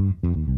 Mm-hmm.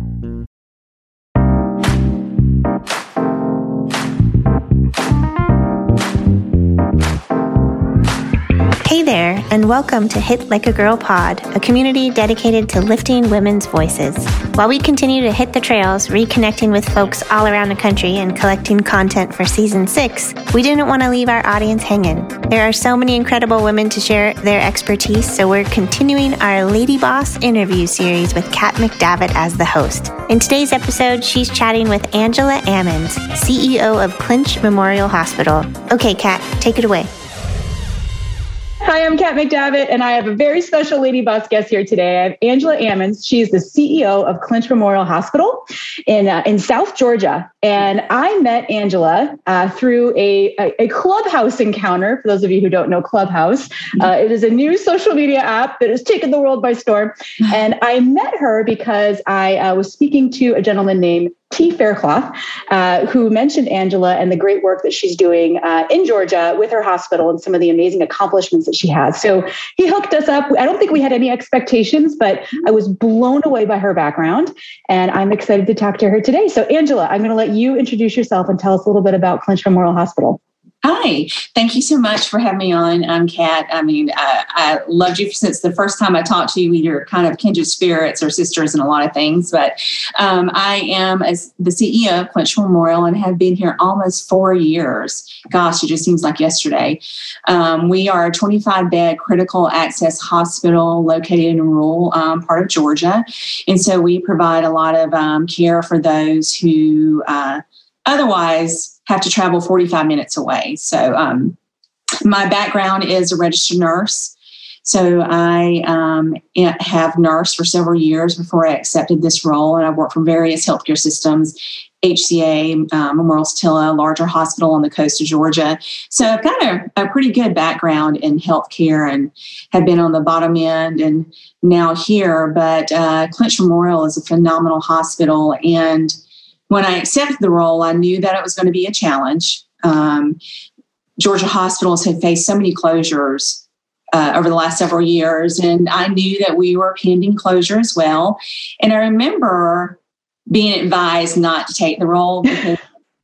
Thank you. Hey there, and welcome to Hit Like a Girl Pod, a community dedicated to lifting women's voices. While we continue to hit the trails, reconnecting with folks all around the country and collecting content for season six, we didn't want to leave our audience hanging. There are so many incredible women to share their expertise, so we're continuing our Lady Boss interview series with Kat McDavitt as the host. In today's episode, she's chatting with Angela Ammons, CEO of Clinch Memorial Hospital. Okay, Kat, take it away. Hi, I'm Kat McDavitt, and I have a very special Lady Boss guest here today. I have Angela Ammons. She is the CEO of Clinch Memorial Hospital in uh, in South Georgia. And I met Angela uh, through a, a, a, Clubhouse encounter. For those of you who don't know Clubhouse, uh, it is a new social media app that has taken the world by storm. And I met her because I uh, was speaking to a gentleman named T. Faircloth, uh, who mentioned Angela and the great work that she's doing uh, in Georgia with her hospital and some of the amazing accomplishments that she has. So he hooked us up. I don't think we had any expectations, but I was blown away by her background, and I'm excited to talk to her today. So, Angela, I'm going to let you introduce yourself and tell us a little bit about Clinch Memorial Hospital. Hi, thank you so much for having me on. I'm Kat. I mean, I, I, loved you since the first time I talked to you. You're kind of kindred spirits or sisters in a lot of things. But um, I am as the CEO of Clinch Memorial and have been here almost four years. Gosh, it just seems like yesterday. Um, we are a 25 bed critical access hospital located in a rural um, part of Georgia, and so we provide a lot of um, care for those who. Uh, otherwise have to travel 45 minutes away. So, um, my background is a registered nurse. So, I um, have nursed for several years before I accepted this role, and I worked for various healthcare systems. HCA, um, Memorial Satilla, larger hospital on the coast of Georgia. So I've got a, a pretty good background in healthcare and have been on the bottom end and now here. But uh, Clinch Memorial is a phenomenal hospital and when I accepted the role, I knew that it was going to be a challenge. Um, Georgia hospitals had faced so many closures uh, over the last several years, and I knew that we were pending closure as well. And I remember being advised not to take the role because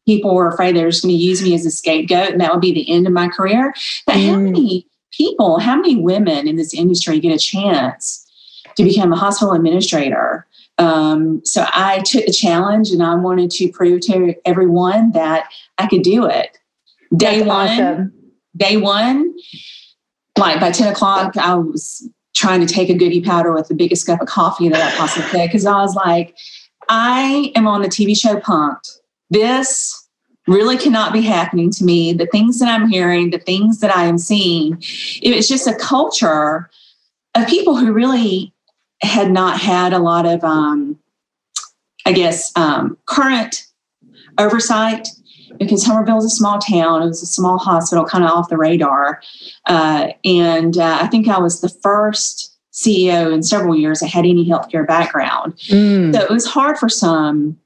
people were afraid they were just going to use me as a scapegoat, and that would be the end of my career. But mm. how many people, how many women in this industry get a chance to become a hospital administrator? Um, so I took the challenge and I wanted to prove to everyone that I could do it. Day That's one, awesome. day one, like by 10 o'clock, I was trying to take a goody powder with the biggest cup of coffee that I possibly could because I was like, I am on the TV show Punk'd. This really cannot be happening to me. The things that I'm hearing, the things that I am seeing, it's just a culture of people who really had not had a lot of, um, I guess, um, current oversight because Homerville is a small town. It was a small hospital, kind of off the radar. Uh, and uh, I think I was the first CEO in several years that had any healthcare background. Mm. So it was hard for some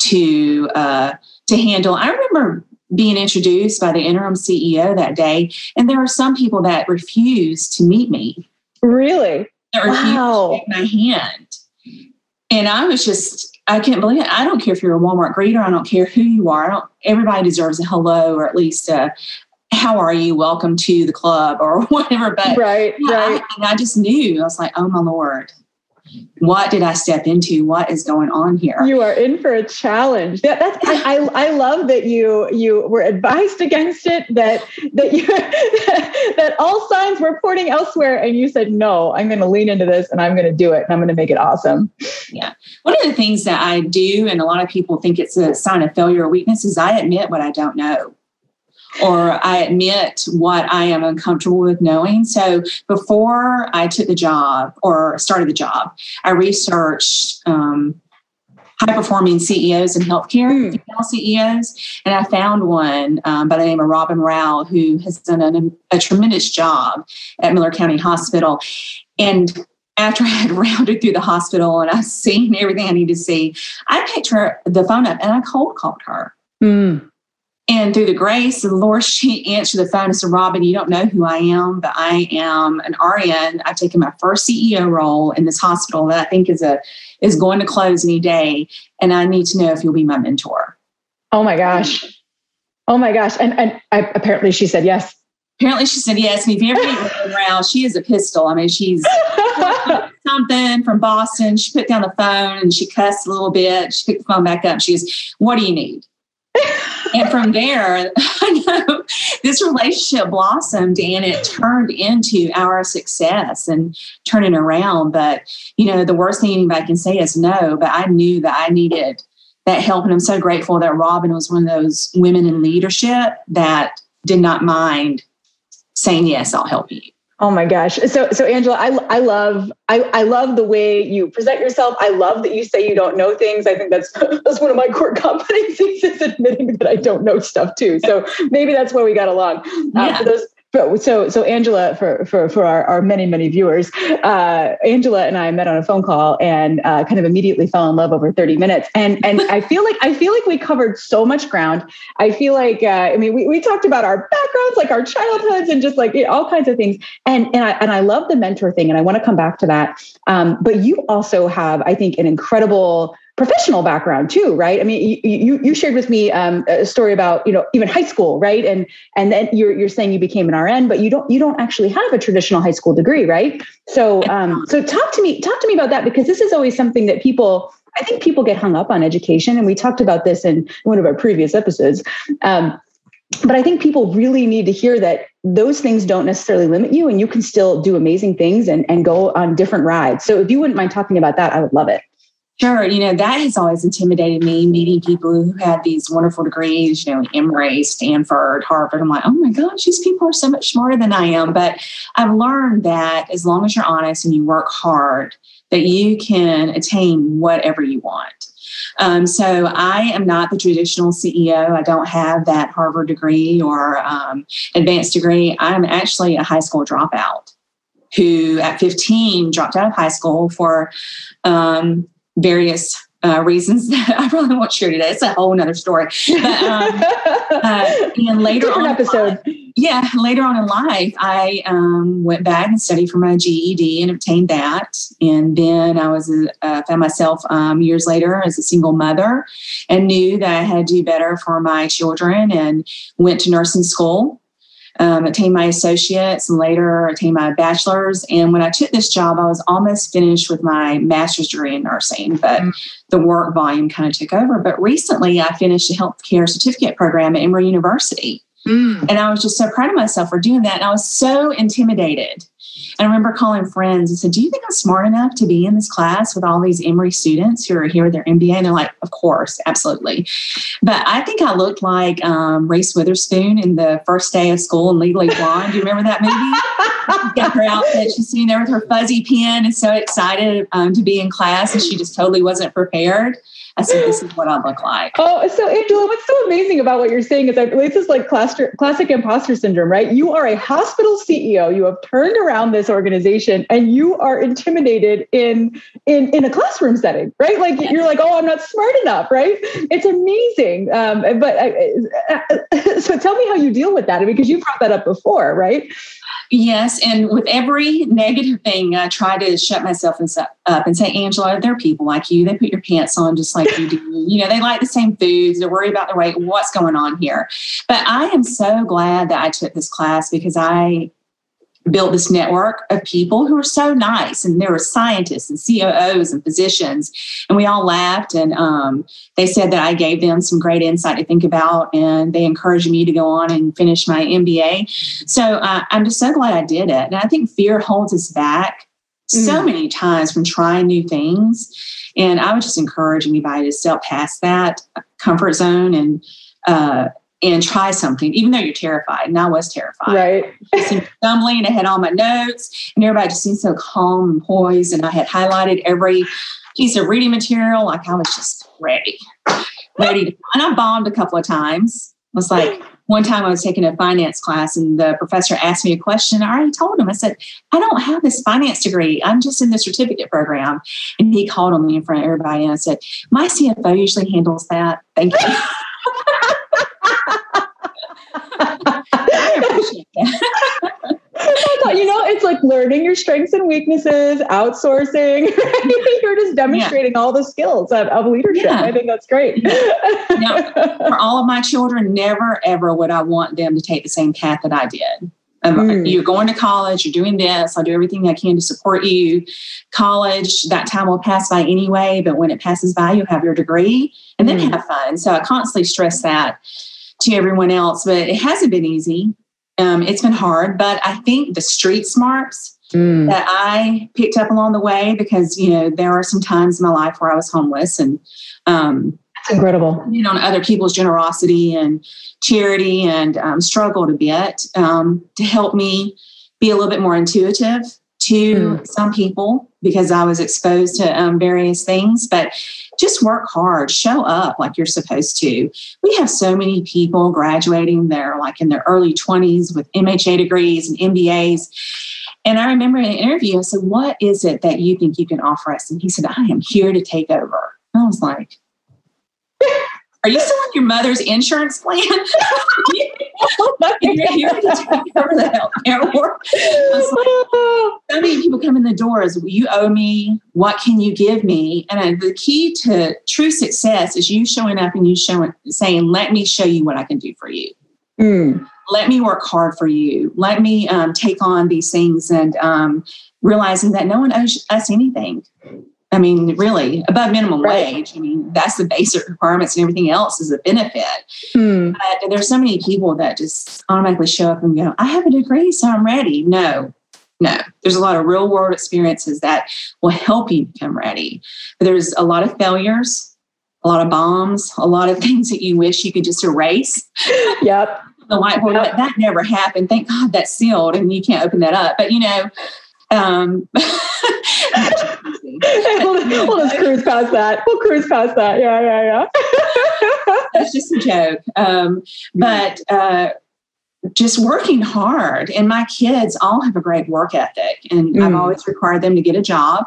to uh, to handle. I remember being introduced by the interim CEO that day, and there were some people that refused to meet me. Really? That refused wow. to shake my hand. And I was just, I can't believe it. I don't care if you're a Walmart greeter. I don't care who you are. I don't. Everybody deserves a hello or at least a how are you? Welcome to the club or whatever. But right, yeah, right. I, and I just knew I was like, oh my lord, what did I step into? What is going on here? You are in for a challenge. That, that's I, I, I love that you you were advised against it. That that you that all signs were pointing elsewhere, and you said no. I'm going to lean into this, and I'm going to do it, and I'm going to make it awesome. Yeah. One of the things that I do, and a lot of people think it's a sign of failure or weakness, is I admit what I don't know or I admit what I am uncomfortable with knowing. So before I took the job or started the job, I researched um, high performing CEOs in healthcare, mm. female CEOs, and I found one um, by the name of Robin Rau who has done an, a tremendous job at Miller County Hospital. And after I had rounded through the hospital and I've seen everything I need to see, I picked her the phone up and I cold called her. Mm. And through the grace of the Lord, she answered the phone and said, Robin, you don't know who I am, but I am an RN. I've taken my first CEO role in this hospital that I think is a is going to close any day. And I need to know if you'll be my mentor. Oh my gosh. Oh my gosh. And and I, apparently she said yes. Apparently she said yes. And if you ever meet around, she is a pistol. I mean, she's something from Boston. She put down the phone and she cussed a little bit. She picked the phone back up. She goes, What do you need? And from there, this relationship blossomed and it turned into our success and turning around. But, you know, the worst thing anybody can say is no, but I knew that I needed that help. And I'm so grateful that Robin was one of those women in leadership that did not mind saying, yes, I'll help you. Oh my gosh. So so Angela, I I love I, I love the way you present yourself. I love that you say you don't know things. I think that's that's one of my core competencies is admitting that I don't know stuff too. So maybe that's where we got along. Uh, yeah. For those so so Angela for for for our, our many many viewers, uh, Angela and I met on a phone call and uh, kind of immediately fell in love over thirty minutes. And and I feel like I feel like we covered so much ground. I feel like uh, I mean we, we talked about our backgrounds, like our childhoods, and just like all kinds of things. And and I and I love the mentor thing, and I want to come back to that. Um, but you also have, I think, an incredible professional background too, right? I mean, you you, shared with me um, a story about you know even high school, right? And and then you're you're saying you became an RN, but you don't you don't actually have a traditional high school degree, right? So um, so talk to me talk to me about that because this is always something that people. I think people get hung up on education, and we talked about this in one of our previous episodes. Um, but I think people really need to hear that those things don't necessarily limit you, and you can still do amazing things and, and go on different rides. So if you wouldn't mind talking about that, I would love it. Sure. You know, that has always intimidated me, meeting people who had these wonderful degrees, you know, Emory, Stanford, Harvard. I'm like, oh my gosh, these people are so much smarter than I am. But I've learned that as long as you're honest and you work hard, that you can attain whatever you want. Um, so I am not the traditional CEO. I don't have that Harvard degree or um, advanced degree. I'm actually a high school dropout who at 15 dropped out of high school for um, various uh, reasons that I probably won't share today. It's a whole other story. But, um, uh, and later Different on, episode. Yeah, later on in life, I um, went back and studied for my GED and obtained that. And then I was uh, found myself um, years later as a single mother, and knew that I had to do better for my children, and went to nursing school um, attained my associates and later attained my bachelor's. And when I took this job, I was almost finished with my master's degree in nursing, but mm. the work volume kind of took over. But recently, I finished a healthcare certificate program at Emory University. Mm. And I was just so proud of myself for doing that. And I was so intimidated and I remember calling friends and said, Do you think I'm smart enough to be in this class with all these Emory students who are here with their MBA? And they're like, Of course, absolutely. But I think I looked like um, Reese Witherspoon in the first day of school in Legally Blonde. Do you remember that movie? Got her outfit. She's sitting there with her fuzzy pen and so excited um, to be in class, and she just totally wasn't prepared. I said, this is what I look like. Oh, so Angela, what's so amazing about what you're saying is that this is like classic, classic imposter syndrome, right? You are a hospital CEO. You have turned around this organization and you are intimidated in, in, in a classroom setting, right? Like you're like, oh, I'm not smart enough, right? It's amazing. Um, but uh, uh, so tell me how you deal with that because you brought that up before, right? Yes, and with every negative thing, I try to shut myself up and say, Angela, they're people like you. They put your pants on just like you do. You know, they like the same foods. They're worried about their weight. What's going on here? But I am so glad that I took this class because I built this network of people who were so nice. And there were scientists and COOs and physicians. And we all laughed. And um, they said that I gave them some great insight to think about. And they encouraged me to go on and finish my MBA so uh, I'm just so glad I did it. And I think fear holds us back mm. so many times from trying new things. And I would just encourage anybody to step past that comfort zone and uh, and try something, even though you're terrified. And I was terrified. Right. stumbling I had all my notes, and everybody just seemed so calm and poised. And I had highlighted every piece of reading material. Like I was just ready, ready. To, and I bombed a couple of times. It was like one time I was taking a finance class and the professor asked me a question. I already told him, I said, I don't have this finance degree. I'm just in the certificate program. And he called on me in front of everybody and I said, My CFO usually handles that. Thank you. you know, it's like learning your strengths and weaknesses, outsourcing. You're just demonstrating yeah. all the skills of, of leadership. Yeah. I think that's great. now, for all of my children, never ever would I want them to take the same path that I did. Um, mm. You're going to college, you're doing this, I'll do everything I can to support you. College, that time will pass by anyway, but when it passes by, you'll have your degree and then mm. have fun. So I constantly stress that to everyone else, but it hasn't been easy. Um, it's been hard, but I think the street smarts mm. that I picked up along the way, because you know there are some times in my life where I was homeless, and um, that's incredible. You know, other people's generosity and charity, and um, struggled a bit um, to help me be a little bit more intuitive to mm. some people because I was exposed to um, various things. But just work hard, show up like you're supposed to. We have so many people graduating there, like in their early 20s with MHA degrees and MBAs. And I remember in an interview, I said, What is it that you think you can offer us? And he said, I am here to take over. I was like, are you still on your mother's insurance plan? You're here to take over the healthcare work. so many people come in the doors. You owe me. What can you give me? And the key to true success is you showing up and you showing, saying, "Let me show you what I can do for you. Mm. Let me work hard for you. Let me um, take on these things." And um, realizing that no one owes us anything. I mean, really, above minimum right. wage. I mean, that's the basic requirements, and everything else is a benefit. Hmm. But there's so many people that just automatically show up and go, "I have a degree, so I'm ready." No, no. There's a lot of real world experiences that will help you become ready. But there's a lot of failures, a lot of bombs, a lot of things that you wish you could just erase. Yep. the whiteboard. Yep. That never happened. Thank God that's sealed, and you can't open that up. But you know. Um, we'll, we'll just cruise past that. We'll cruise past that. Yeah, yeah, yeah. That's just a joke. Um, but uh, just working hard. And my kids all have a great work ethic. And mm. I've always required them to get a job.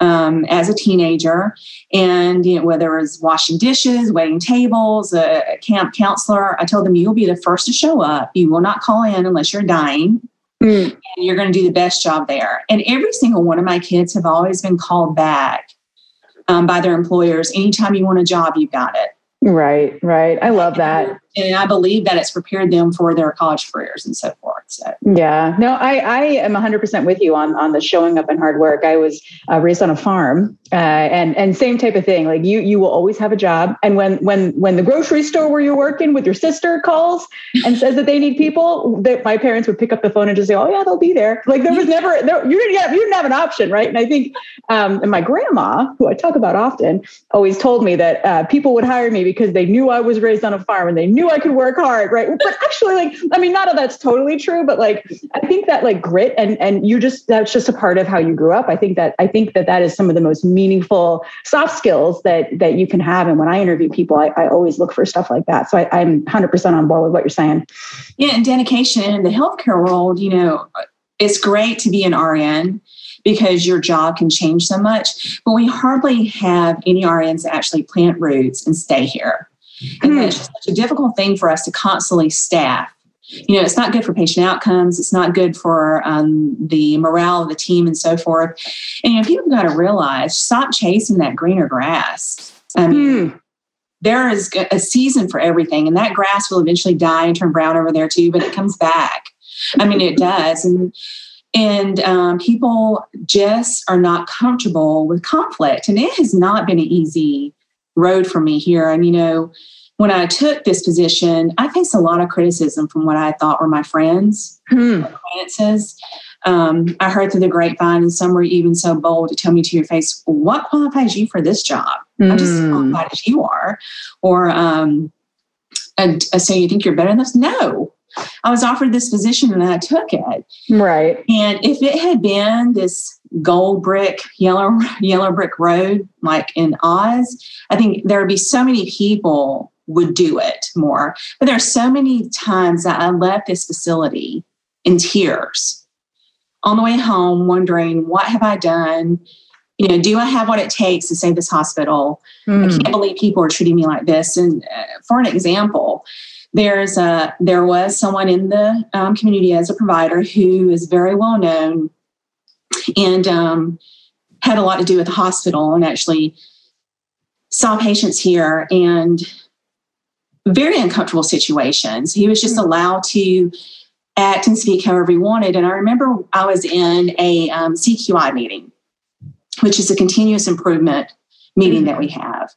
Um, as a teenager, and you know, whether it was washing dishes, waiting tables, a, a camp counselor, I told them you'll be the first to show up. You will not call in unless you're dying. Mm. And you're going to do the best job there. And every single one of my kids have always been called back um, by their employers. Anytime you want a job, you've got it. Right, right. I love that. And I believe that it's prepared them for their college careers and so forth. So yeah, no, I, I am 100% with you on on the showing up and hard work. I was uh, raised on a farm, uh, and and same type of thing. Like you, you will always have a job. And when when when the grocery store where you're working with your sister calls and says that they need people, that my parents would pick up the phone and just say, "Oh yeah, they'll be there." Like there was never there, you didn't have, you didn't have an option, right? And I think, um, and my grandma, who I talk about often, always told me that uh, people would hire me because they knew I was raised on a farm and they knew I could work hard, right? But actually, like I mean, not that that's totally true but like I think that like grit and and you just that's just a part of how you grew up. I think that I think that that is some of the most meaningful soft skills that that you can have. And when I interview people, I, I always look for stuff like that. So I, I'm 100% on board with what you're saying. Yeah, and dedication in the healthcare world, you know, it's great to be an RN because your job can change so much. But we hardly have any RNs that actually plant roots and stay here. And hmm. it's such a difficult thing for us to constantly staff you know, it's not good for patient outcomes. It's not good for um, the morale of the team and so forth. And, you know, people got to realize stop chasing that greener grass. I mean, hmm. there is a season for everything, and that grass will eventually die and turn brown over there too, but it comes back. I mean, it does. And, and um, people just are not comfortable with conflict. And it has not been an easy road for me here. And, you know, when I took this position, I faced a lot of criticism from what I thought were my friends, hmm. acquaintances. Um, I heard through the grapevine, and some were even so bold to tell me to your face, "What qualifies you for this job? I'm just as hmm. qualified as you are." Or, um, and, uh, so you think you're better than this? No, I was offered this position and I took it. Right. And if it had been this gold brick, yellow yellow brick road like in Oz, I think there would be so many people would do it more. But there are so many times that I left this facility in tears on the way home, wondering what have I done? You know, do I have what it takes to save this hospital? Mm. I hmm. can't believe people are treating me like this. And uh, for an example, there's a there was someone in the um, community as a provider who is very well known and um, had a lot to do with the hospital and actually saw patients here and very uncomfortable situations. He was just hmm. allowed to act and speak however he wanted. And I remember I was in a um, CQI meeting, which is a continuous improvement meeting that we have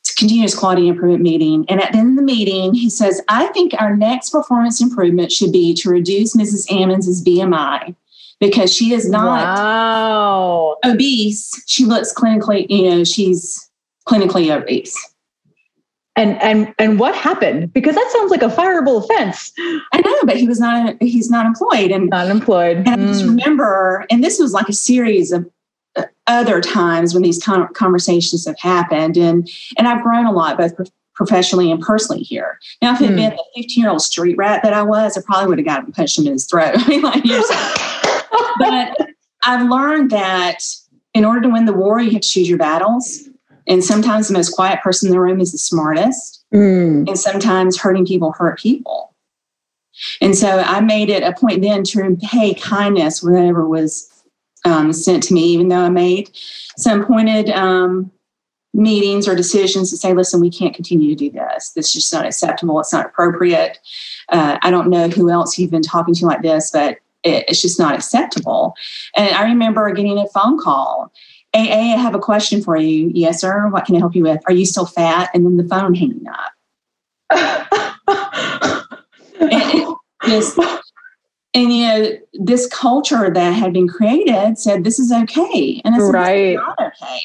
It's a continuous quality improvement meeting. And at the end of the meeting, he says, I think our next performance improvement should be to reduce Mrs. Ammons' BMI because she is not wow. obese. She looks clinically, you know, she's clinically obese. And and and what happened? Because that sounds like a fireable offense. I know, but he was not he's not employed and not employed. And mm. I just mm. remember, and this was like a series of other times when these conversations have happened and and i've grown a lot both professionally and personally here now if it had mm. been the 15 year old street rat that i was i probably would have gotten punched him in his throat I mean, like years but i've learned that in order to win the war you have to choose your battles and sometimes the most quiet person in the room is the smartest mm. and sometimes hurting people hurt people and so i made it a point then to repay kindness whenever was um, sent to me, even though I made some pointed um, meetings or decisions to say, listen, we can't continue to do this. This is just not acceptable. It's not appropriate. Uh, I don't know who else you've been talking to like this, but it, it's just not acceptable. And I remember getting a phone call. AA, I have a question for you. Yes, sir. What can I help you with? Are you still fat? And then the phone hanging up. and just and you know this culture that had been created said this is okay and it's right. not okay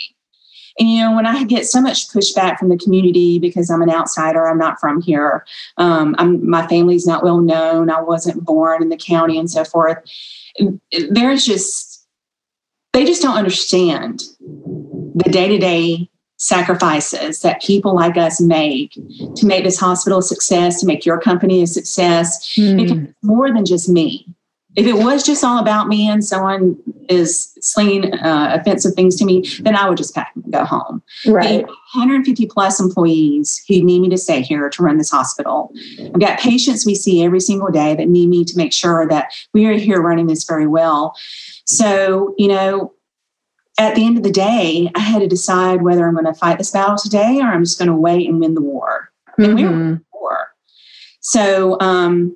and you know when i get so much pushback from the community because i'm an outsider i'm not from here um, I'm, my family's not well known i wasn't born in the county and so forth there's just they just don't understand the day-to-day sacrifices that people like us make to make this hospital a success, to make your company a success. Mm. It's more than just me. If it was just all about me and someone is slinging uh, offensive things to me, then I would just pack and go home. Right. 150 plus employees who need me to stay here to run this hospital. I've got patients we see every single day that need me to make sure that we are here running this very well. So, you know, at the end of the day, I had to decide whether I'm going to fight this battle today or I'm just going to wait and win the war. And mm-hmm. we were in war. So um,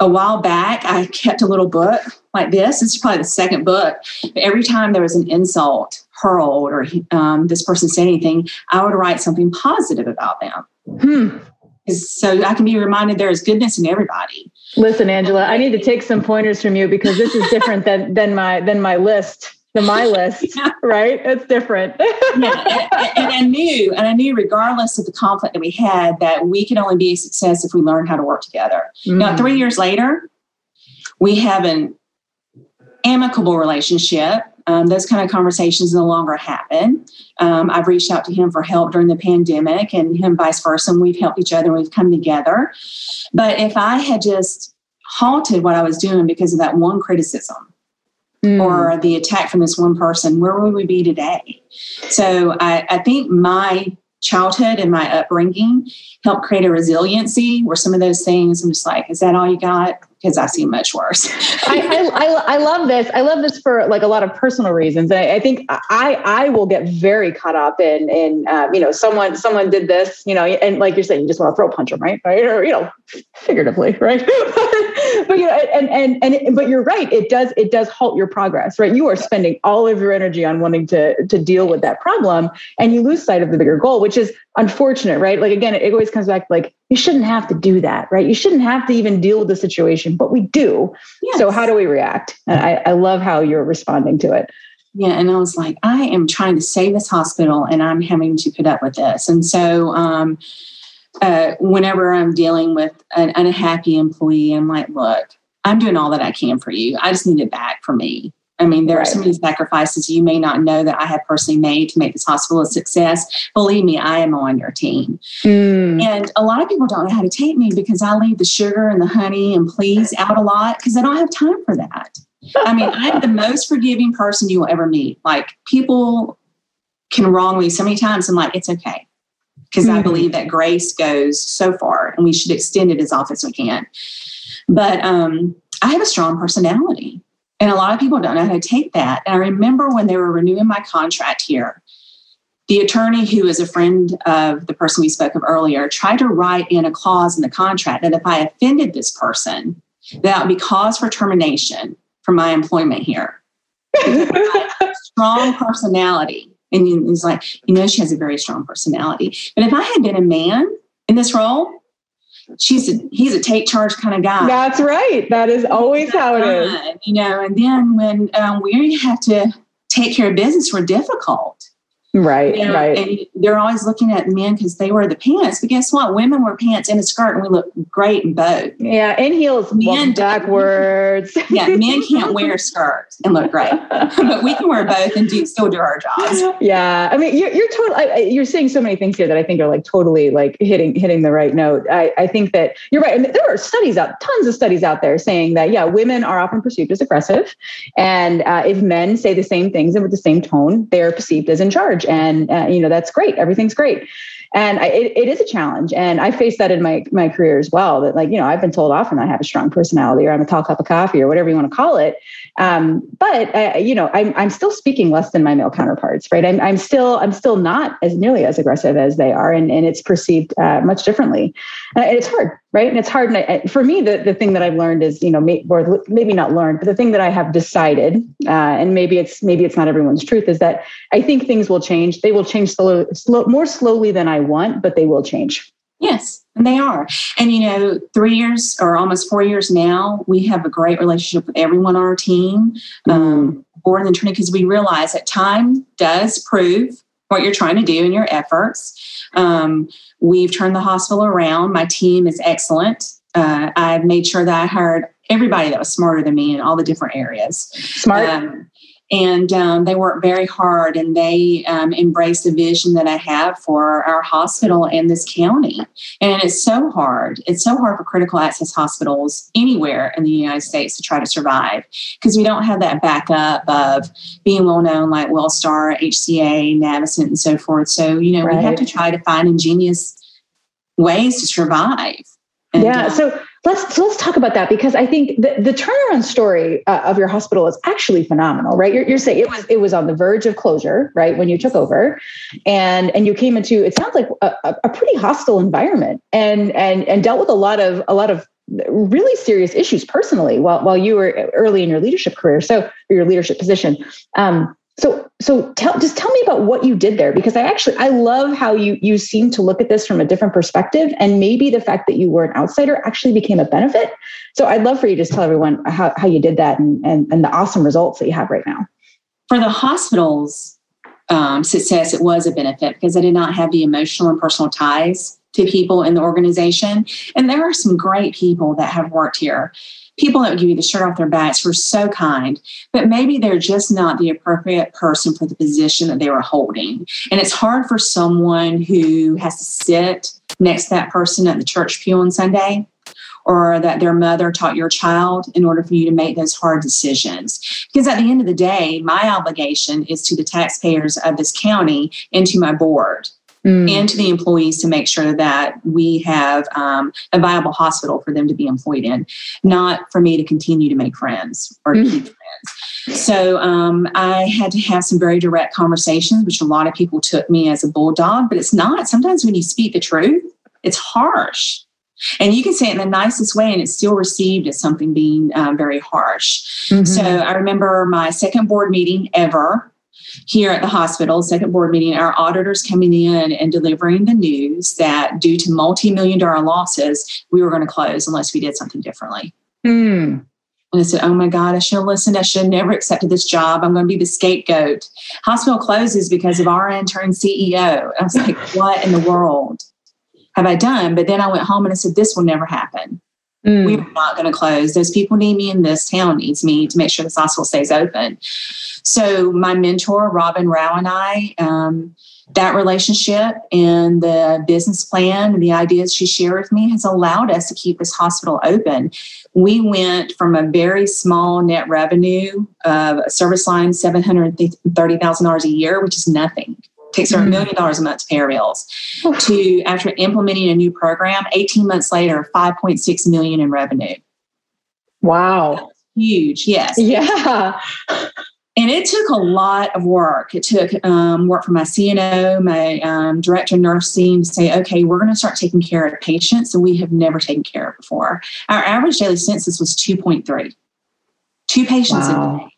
a while back, I kept a little book like this. It's probably the second book. But every time there was an insult hurled or um, this person said anything, I would write something positive about them. Hmm. So I can be reminded there is goodness in everybody. Listen, Angela, I need to take some pointers from you because this is different than than my than my list to my list, yeah. right? It's different. yeah. And, and, I knew, and I knew, regardless of the conflict that we had, that we could only be a success if we learn how to work together. Mm. Now, three years later, we have an amicable relationship. Um, those kind of conversations no longer happen. Um, I've reached out to him for help during the pandemic, and him vice versa. And we've helped each other. and We've come together. But if I had just halted what I was doing because of that one criticism, mm. or the attack from this one person, where would we be today? So I, I think my childhood and my upbringing helped create a resiliency where some of those things I'm just like, is that all you got? Because I see much worse. I, I, I, I, love this. I love this for like a lot of personal reasons. I, I think I I will get very caught up in in um, you know someone someone did this you know and like you're saying you just want to throw punch them right right or you know figuratively right but you know and and and but you're right it does it does halt your progress right you are spending all of your energy on wanting to to deal with that problem and you lose sight of the bigger goal which is unfortunate, right? Like again, it always comes back like you shouldn't have to do that, right? You shouldn't have to even deal with the situation, but we do. Yes. So how do we react? And I, I love how you're responding to it. Yeah, and I was like, I am trying to save this hospital, and I'm having to put up with this. And so, um, uh, whenever I'm dealing with an unhappy employee, I'm like, look, I'm doing all that I can for you. I just need it back for me. I mean, there right. are so many sacrifices you may not know that I have personally made to make this hospital a success. Believe me, I am on your team. Mm. And a lot of people don't know how to take me because I leave the sugar and the honey and please out a lot because I don't have time for that. I mean, I'm the most forgiving person you will ever meet. Like, people can wrong me so many times. I'm like, it's okay. Because mm. I believe that grace goes so far and we should extend it as often as we can. But um, I have a strong personality. And a lot of people don't know how to take that. And I remember when they were renewing my contract here, the attorney who is a friend of the person we spoke of earlier tried to write in a clause in the contract that if I offended this person, that would be cause for termination for my employment here. strong personality. And he's like, you know, she has a very strong personality. But if I had been a man in this role, she's a, he's a take charge kind of guy. That's right. That is always how it is. You know, and then when um, we have to take care of business, we're difficult. Right, you know, right. And they're always looking at men because they wear the pants. But guess what? Women wear pants and a skirt, and we look great in both. Yeah, in heels, men backwards. yeah, men can't wear skirts and look great, but we can wear both and do still do our jobs. Yeah, I mean, you're, you're totally. You're saying so many things here that I think are like totally like hitting hitting the right note. I, I think that you're right. And there are studies out, tons of studies out there saying that yeah, women are often perceived as aggressive, and uh, if men say the same things and with the same tone, they're perceived as in charge and uh, you know that's great. Everything's great. And I, it, it is a challenge. And i face that in my my career as well that like you know i've been told often i have a strong personality or i'm a tall cup of coffee or whatever you want to call it. Um, but uh, you know I'm, I'm still speaking less than my male counterparts right? I'm, I'm still i'm still not as nearly as aggressive as they are and, and it's perceived uh, much differently. And it's hard right and it's hard and I, for me the, the thing that i've learned is you know may, or maybe not learned but the thing that i have decided uh, and maybe it's maybe it's not everyone's truth is that i think things will change they will change slow, slow more slowly than i want but they will change yes and they are. And, you know, three years or almost four years now, we have a great relationship with everyone on our team, um, mm-hmm. board and attorney, because we realize that time does prove what you're trying to do in your efforts. Um, we've turned the hospital around. My team is excellent. Uh, I've made sure that I hired everybody that was smarter than me in all the different areas. Smart. Um, and um, they work very hard and they um, embrace the vision that I have for our hospital and this county. And it's so hard. It's so hard for critical access hospitals anywhere in the United States to try to survive because we don't have that backup of being well known like Wellstar, HCA, Navicent, and so forth. So, you know, right. we have to try to find ingenious ways to survive. And, yeah. Uh, so let's let's talk about that because I think the, the turnaround story uh, of your hospital is actually phenomenal, right? You're, you're, saying it was it was on the verge of closure, right, when you took over, and and you came into it sounds like a, a pretty hostile environment, and and and dealt with a lot of a lot of really serious issues personally while while you were early in your leadership career, so your leadership position. Um, so, so tell just tell me about what you did there because I actually I love how you you seem to look at this from a different perspective, and maybe the fact that you were an outsider actually became a benefit. So, I'd love for you to just tell everyone how how you did that and and, and the awesome results that you have right now. For the hospital's um, success, it was a benefit because I did not have the emotional and personal ties to people in the organization, and there are some great people that have worked here people that would give you the shirt off their backs were so kind, but maybe they're just not the appropriate person for the position that they were holding. And it's hard for someone who has to sit next to that person at the church pew on Sunday or that their mother taught your child in order for you to make those hard decisions. Because at the end of the day, my obligation is to the taxpayers of this county and to my board. Mm. and to the employees to make sure that we have um, a viable hospital for them to be employed in, not for me to continue to make friends or mm. keep friends. So um, I had to have some very direct conversations, which a lot of people took me as a bulldog, but it's not. Sometimes when you speak the truth, it's harsh. And you can say it in the nicest way, and it's still received as something being um, very harsh. Mm-hmm. So I remember my second board meeting ever here at the hospital, second board meeting, our auditors coming in and delivering the news that due to multi million dollar losses, we were going to close unless we did something differently. Mm. And I said, Oh my God, I should have listened. I should have never accepted this job. I'm going to be the scapegoat. Hospital closes because of our intern CEO. I was like, What in the world have I done? But then I went home and I said, This will never happen. Mm. We're not going to close. Those people need me, and this town needs me to make sure this hospital stays open. So, my mentor, Robin Rau, and I, um, that relationship and the business plan and the ideas she shared with me has allowed us to keep this hospital open. We went from a very small net revenue of a service line, $730,000 a year, which is nothing takes her a mm. million dollars a month to pay her bills to after implementing a new program 18 months later 5.6 million in revenue. Wow. Huge yes. Yeah. And it took a lot of work. It took um, work from my cno my um, director of nursing to say okay we're going to start taking care of patients that we have never taken care of before. Our average daily census was 2.3 two patients wow. a day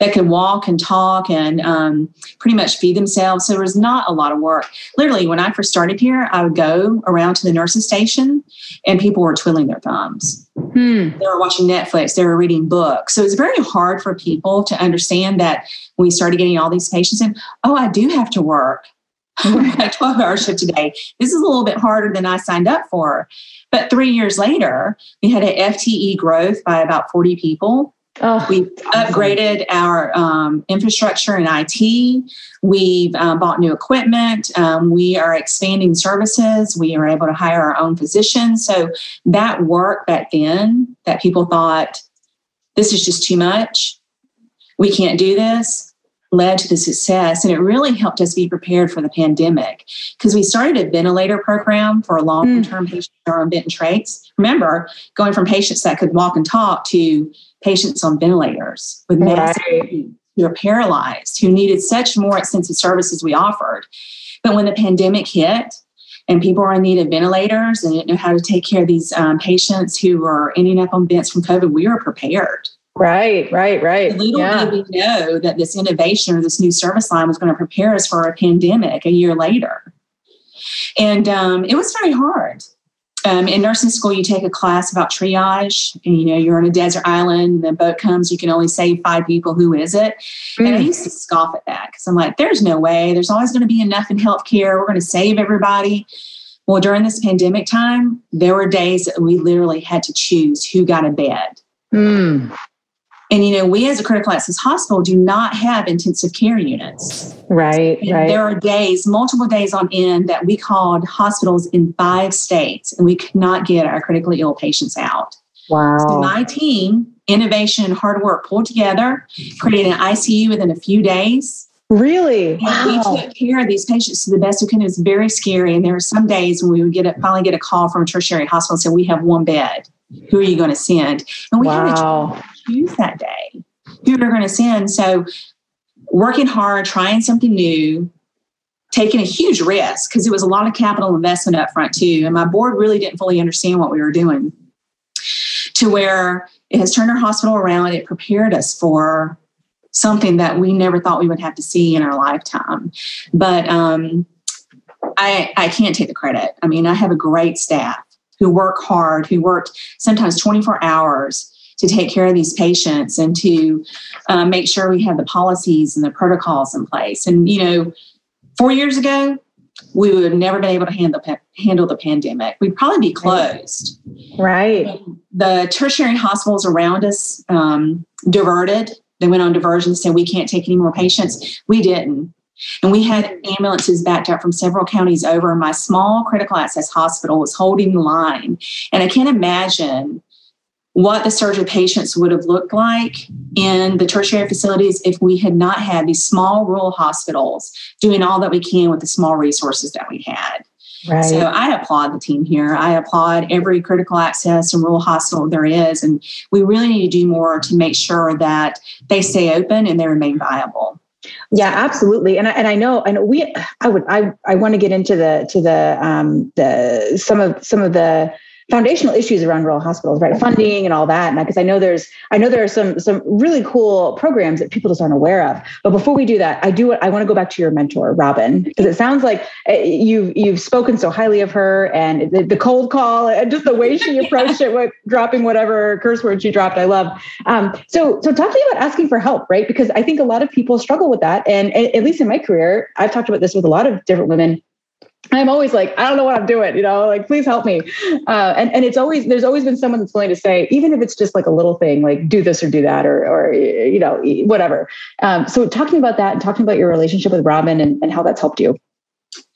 that could walk and talk and um, pretty much feed themselves. So there was not a lot of work. Literally, when I first started here, I would go around to the nurses station and people were twiddling their thumbs. Hmm. They were watching Netflix, they were reading books. So it's very hard for people to understand that when we started getting all these patients in, oh, I do have to work. a 12 hour shift today. This is a little bit harder than I signed up for. But three years later, we had an FTE growth by about 40 people. Oh, We've upgraded our um, infrastructure and IT. We've um, bought new equipment. Um, we are expanding services. We are able to hire our own physicians. So that work back then that people thought this is just too much, we can't do this, led to the success. And it really helped us be prepared for the pandemic because we started a ventilator program for long term mm. patients on vent and trachs. Remember, going from patients that could walk and talk to patients on ventilators with massive right. who are paralyzed, who needed such more extensive services we offered. But when the pandemic hit, and people were in need of ventilators and didn't know how to take care of these um, patients who were ending up on vents from COVID, we were prepared. Right, right, right. Little yeah. did we know that this innovation or this new service line was going to prepare us for a pandemic a year later. And um, it was very hard um, in nursing school, you take a class about triage, and you know you're on a desert island. The boat comes, you can only save five people. Who is it? And I mm. used to scoff at that because I'm like, "There's no way. There's always going to be enough in healthcare. We're going to save everybody." Well, during this pandemic time, there were days that we literally had to choose who got a bed. Mm. And you know, we as a critical access hospital do not have intensive care units. Right, and right. There are days, multiple days on end, that we called hospitals in five states, and we could not get our critically ill patients out. Wow. So my team, innovation and hard work pulled together, created an ICU within a few days. Really? Wow. We took care of these patients to the best we could. It was very scary. And there were some days when we would get a, finally get a call from a tertiary hospital and say, We have one bed. Who are you going to send? And we wow. had to choose that day who they're going to send. So working hard, trying something new, taking a huge risk because it was a lot of capital investment up front too. And my board really didn't fully understand what we were doing to where it has turned our hospital around. It prepared us for something that we never thought we would have to see in our lifetime. But um, I, I can't take the credit. I mean, I have a great staff who work hard, who worked sometimes 24 hours to take care of these patients and to uh, make sure we have the policies and the protocols in place. And, you know, four years ago, we would have never been able to handle handle the pandemic. We'd probably be closed. Right. The tertiary hospitals around us um, diverted. They went on diversion, saying we can't take any more patients. We didn't. And we had ambulances backed up from several counties over. My small critical access hospital was holding the line. And I can't imagine what the surge of patients would have looked like in the tertiary facilities if we had not had these small rural hospitals doing all that we can with the small resources that we had. Right. So I applaud the team here. I applaud every critical access and rural hospital there is. And we really need to do more to make sure that they stay open and they remain viable. Yeah, absolutely. And I, and I know, and we, I would, I, I want to get into the, to the, um, the, some of, some of the, foundational issues around rural hospitals, right? Funding and all that. And because I know there's, I know there are some some really cool programs that people just aren't aware of. But before we do that, I do I want to go back to your mentor, Robin, because it sounds like eh, you've you've spoken so highly of her and the, the cold call and just the way she approached it with dropping whatever curse word she dropped. I love. Um, so so talk to me about asking for help, right? Because I think a lot of people struggle with that, and at least in my career, I've talked about this with a lot of different women I'm always like, I don't know what I'm doing, you know, like, please help me. Uh, and, and it's always, there's always been someone that's willing to say, even if it's just like a little thing, like do this or do that, or, or you know, whatever. Um, so talking about that and talking about your relationship with Robin and, and how that's helped you.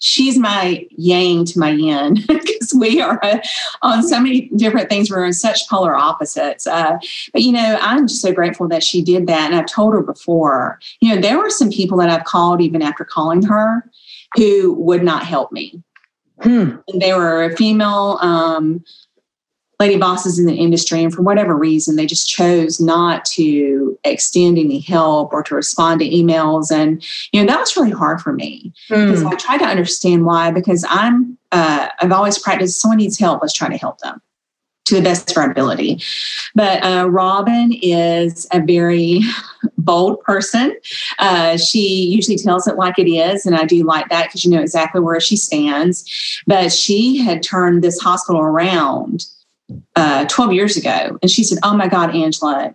She's my yang to my yin because we are uh, on so many different things. We're in such polar opposites. Uh, but, you know, I'm just so grateful that she did that. And I've told her before, you know, there were some people that I've called even after calling her who would not help me. Hmm. They were female um, lady bosses in the industry, and for whatever reason, they just chose not to extend any help or to respond to emails. And you know that was really hard for me because hmm. I tried to understand why. Because I'm uh, I've always practiced someone needs help, let's try to help them to the best of our ability. But uh, Robin is a very bold person. Uh, she usually tells it like it is, and I do like that because you know exactly where she stands. But she had turned this hospital around uh, 12 years ago, and she said, "Oh my God, Angela."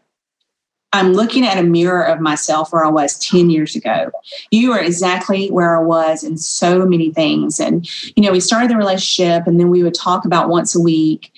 I'm looking at a mirror of myself where I was 10 years ago. You are exactly where I was in so many things. And, you know, we started the relationship and then we would talk about once a week.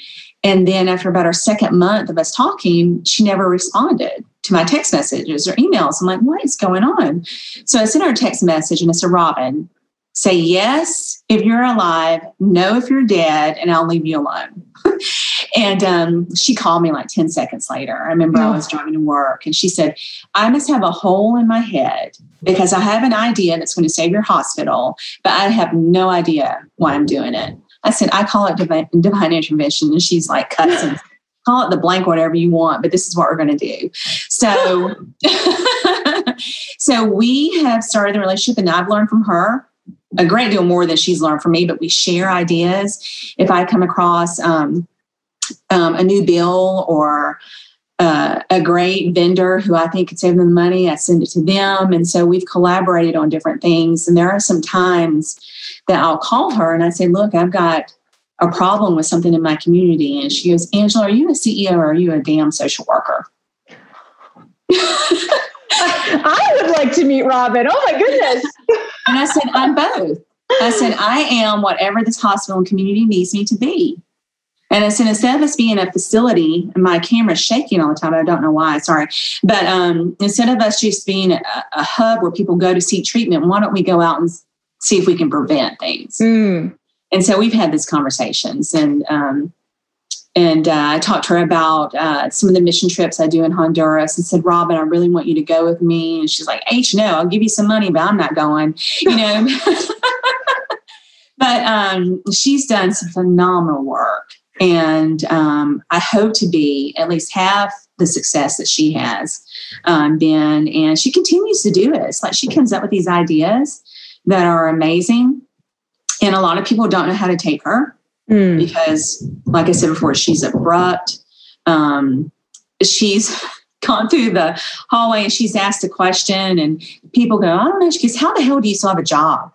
And then after about our second month of us talking, she never responded to my text messages or emails. I'm like, what is going on? So I sent her a text message and I said, Robin, say yes if you're alive, no if you're dead, and I'll leave you alone. and um, she called me like 10 seconds later. I remember I was driving to work and she said, I must have a hole in my head because I have an idea that's going to save your hospital, but I have no idea why I'm doing it. I said, I call it divine, divine intervention. And she's like, call it the blank, whatever you want, but this is what we're going to do. So, so we have started the relationship and I've learned from her a great deal more than she's learned from me, but we share ideas. If I come across um, um, a new bill or uh, a great vendor who I think could save them money, I send it to them. And so we've collaborated on different things. And there are some times that I'll call her and I say, Look, I've got a problem with something in my community. And she goes, Angela, are you a CEO or are you a damn social worker? I would like to meet Robin. Oh my goodness. and I said, I'm both. I said, I am whatever this hospital and community needs me to be. And I said, instead of us being a facility, and my camera's shaking all the time, I don't know why, sorry. But um, instead of us just being a, a, hub where people go to seek treatment, why don't we go out and see if we can prevent things? Mm. And so we've had these conversations. And um, and uh, I talked to her about uh, some of the mission trips I do in Honduras and said, Robin, I really want you to go with me. And she's like, H, no, I'll give you some money, but I'm not going, you know. but um, she's done some phenomenal work. And um, I hope to be at least half the success that she has um, been. And she continues to do it. It's like she comes up with these ideas that are amazing. And a lot of people don't know how to take her mm. because, like I said before, she's abrupt. Um, she's gone through the hallway and she's asked a question, and people go, I don't know. She goes, How the hell do you still have a job?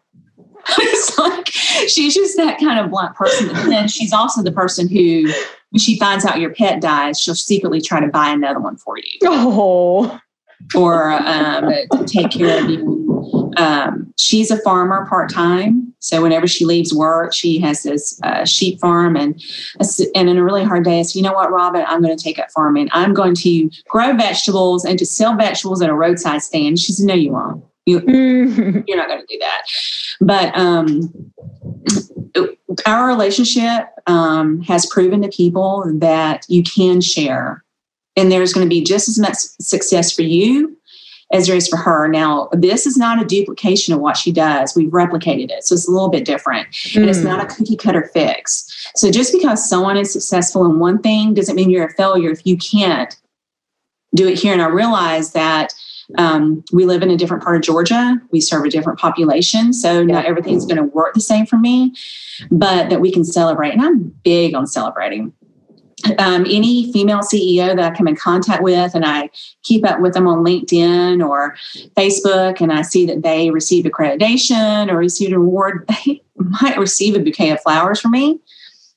it's like she's just that kind of blunt person. But then she's also the person who, when she finds out your pet dies, she'll secretly try to buy another one for you. Oh. Or um, take care of you. Um, she's a farmer part time. So whenever she leaves work, she has this uh, sheep farm, and and in a really hard day, I said, you know what, Robin, I'm going to take up farming. I'm going to grow vegetables and to sell vegetables at a roadside stand. She said, no, you won't. You, mm-hmm. You're not going to do that. But um, our relationship um, has proven to people that you can share, and there's going to be just as much success for you as there is for her. Now, this is not a duplication of what she does. We've replicated it. So it's a little bit different. Mm. And it's not a hmm. cookie cutter fix. So just because someone is successful in one thing doesn't mean you're a failure if you can't do it here. And I realize that um, we live in a different part of Georgia. We serve a different population. So not everything's going to work the same for me, but that we can celebrate. And I'm big on celebrating um, any female CEO that I come in contact with, and I keep up with them on LinkedIn or Facebook, and I see that they received accreditation or received an award, they might receive a bouquet of flowers from me